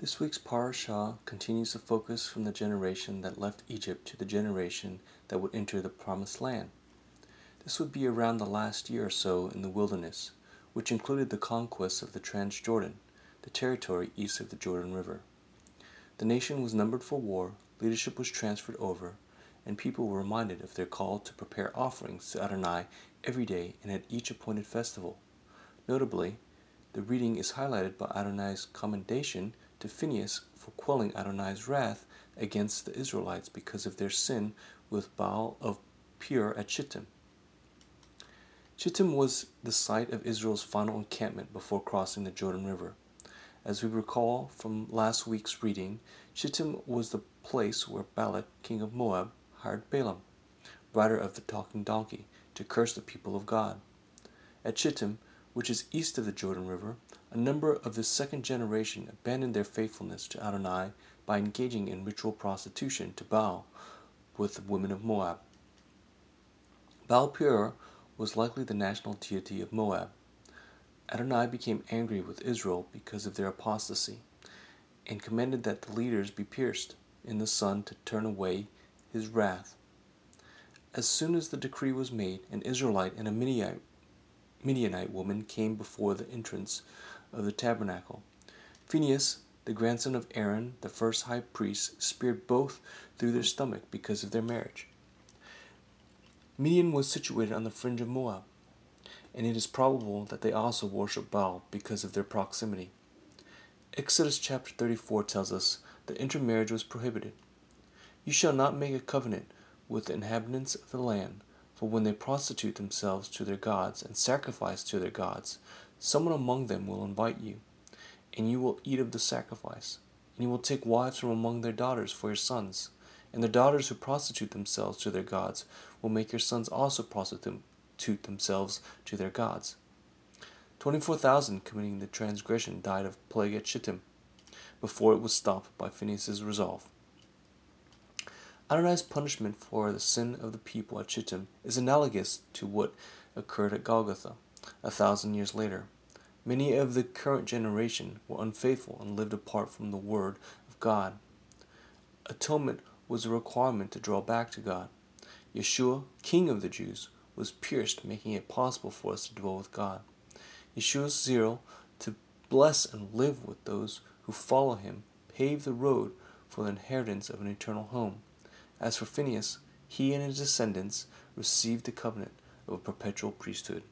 This week's parashah continues the focus from the generation that left Egypt to the generation that would enter the promised land. This would be around the last year or so in the wilderness, which included the conquest of the Transjordan, the territory east of the Jordan River. The nation was numbered for war, leadership was transferred over, and people were reminded of their call to prepare offerings to Adonai every day and at each appointed festival. Notably, the reading is highlighted by Adonai's commendation to Phinehas for quelling Adonai's wrath against the Israelites because of their sin with Baal of Peor at Shittim. Shittim was the site of Israel's final encampment before crossing the Jordan River. As we recall from last week's reading, Shittim was the place where Balak, king of Moab, hired Balaam, rider of the talking donkey, to curse the people of God. At Shittim, which is east of the Jordan River, a number of the second generation abandoned their faithfulness to Adonai by engaging in ritual prostitution to Baal with the women of Moab. Baal Peor was likely the national deity of Moab. Adonai became angry with Israel because of their apostasy and commanded that the leaders be pierced in the sun to turn away his wrath. As soon as the decree was made, an Israelite and a Midianite, Midianite woman came before the entrance of the tabernacle. Phinehas, the grandson of Aaron, the first high priest, speared both through their stomach because of their marriage. Midian was situated on the fringe of Moab, and it is probable that they also worshipped Baal because of their proximity. Exodus chapter 34 tells us that intermarriage was prohibited. You shall not make a covenant with the inhabitants of the land, for when they prostitute themselves to their gods and sacrifice to their gods, Someone among them will invite you, and you will eat of the sacrifice. And you will take wives from among their daughters for your sons. And the daughters who prostitute themselves to their gods will make your sons also prostitute themselves to their gods. 24,000 committing the transgression died of plague at Shittim before it was stopped by Phinehas' resolve. Adonai's punishment for the sin of the people at Shittim is analogous to what occurred at Golgotha a thousand years later. Many of the current generation were unfaithful and lived apart from the Word of God. Atonement was a requirement to draw back to God. Yeshua, King of the Jews, was pierced, making it possible for us to dwell with God. Yeshua's zeal to bless and live with those who follow him paved the road for the inheritance of an eternal home. As for Phinehas, he and his descendants received the covenant of a perpetual priesthood.